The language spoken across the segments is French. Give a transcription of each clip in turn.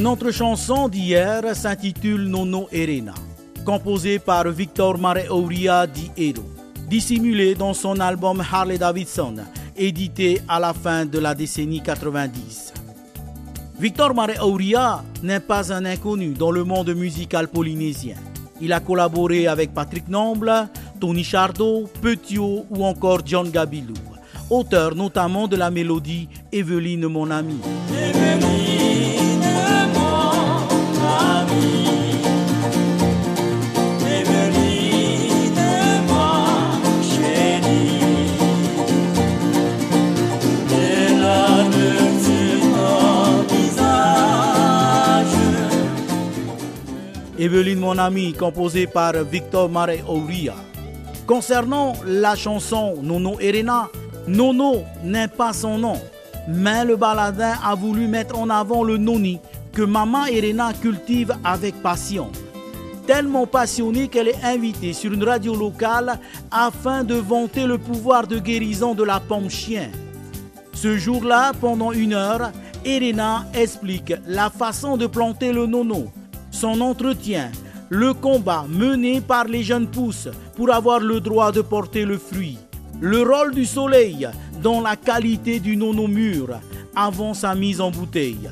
Notre chanson d'hier s'intitule Nono Erena, composée par Victor Mare Auria di Edo, dissimulée dans son album Harley Davidson, édité à la fin de la décennie 90. Victor Mare Auria n'est pas un inconnu dans le monde musical polynésien. Il a collaboré avec Patrick Nomble, Tony Chardot, Petiot ou encore John Gabilou, auteur notamment de la mélodie Evelyne mon ami. Evelyne mon ami, composée par Victor Mare Auria. Concernant la chanson Nono Erena, Nono n'est pas son nom, mais le baladin a voulu mettre en avant le noni que maman Erena cultive avec passion. Tellement passionnée qu'elle est invitée sur une radio locale afin de vanter le pouvoir de guérison de la pomme chien. Ce jour-là, pendant une heure, Erena explique la façon de planter le nono son entretien, le combat mené par les jeunes pousses pour avoir le droit de porter le fruit, le rôle du soleil dans la qualité du nono mûr avant sa mise en bouteille.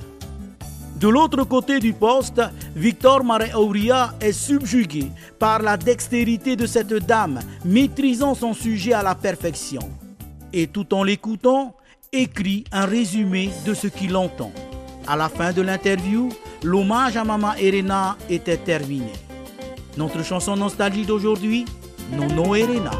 De l'autre côté du poste, Victor Mare Auria est subjugué par la dextérité de cette dame maîtrisant son sujet à la perfection. Et tout en l'écoutant, écrit un résumé de ce qu'il entend. À la fin de l'interview, l'hommage à Maman Erena était terminé. Notre chanson nostalgie d'aujourd'hui, Nono Erena.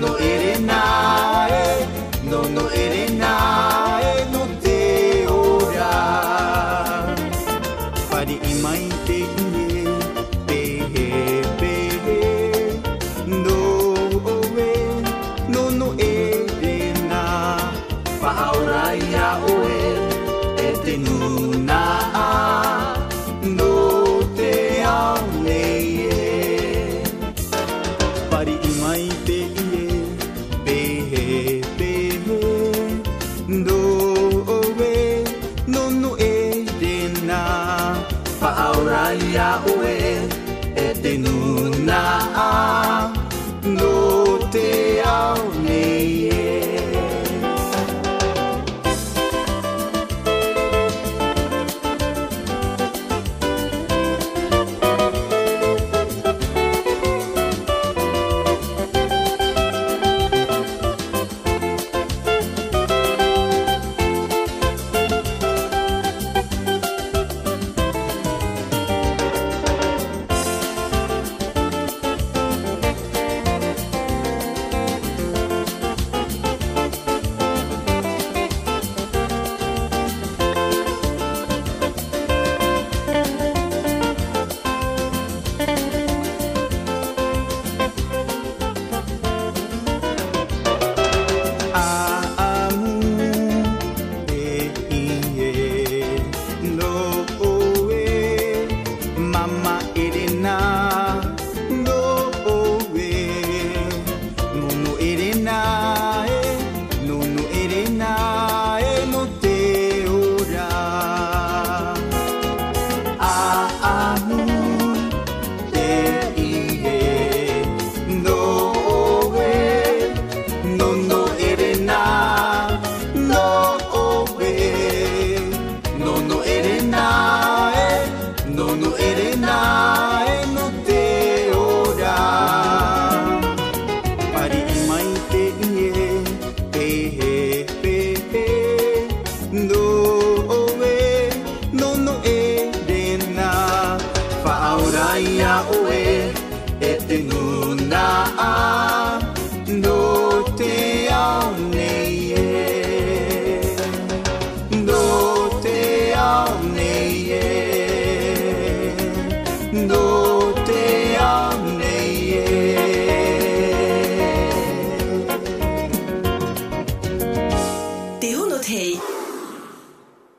no Irena.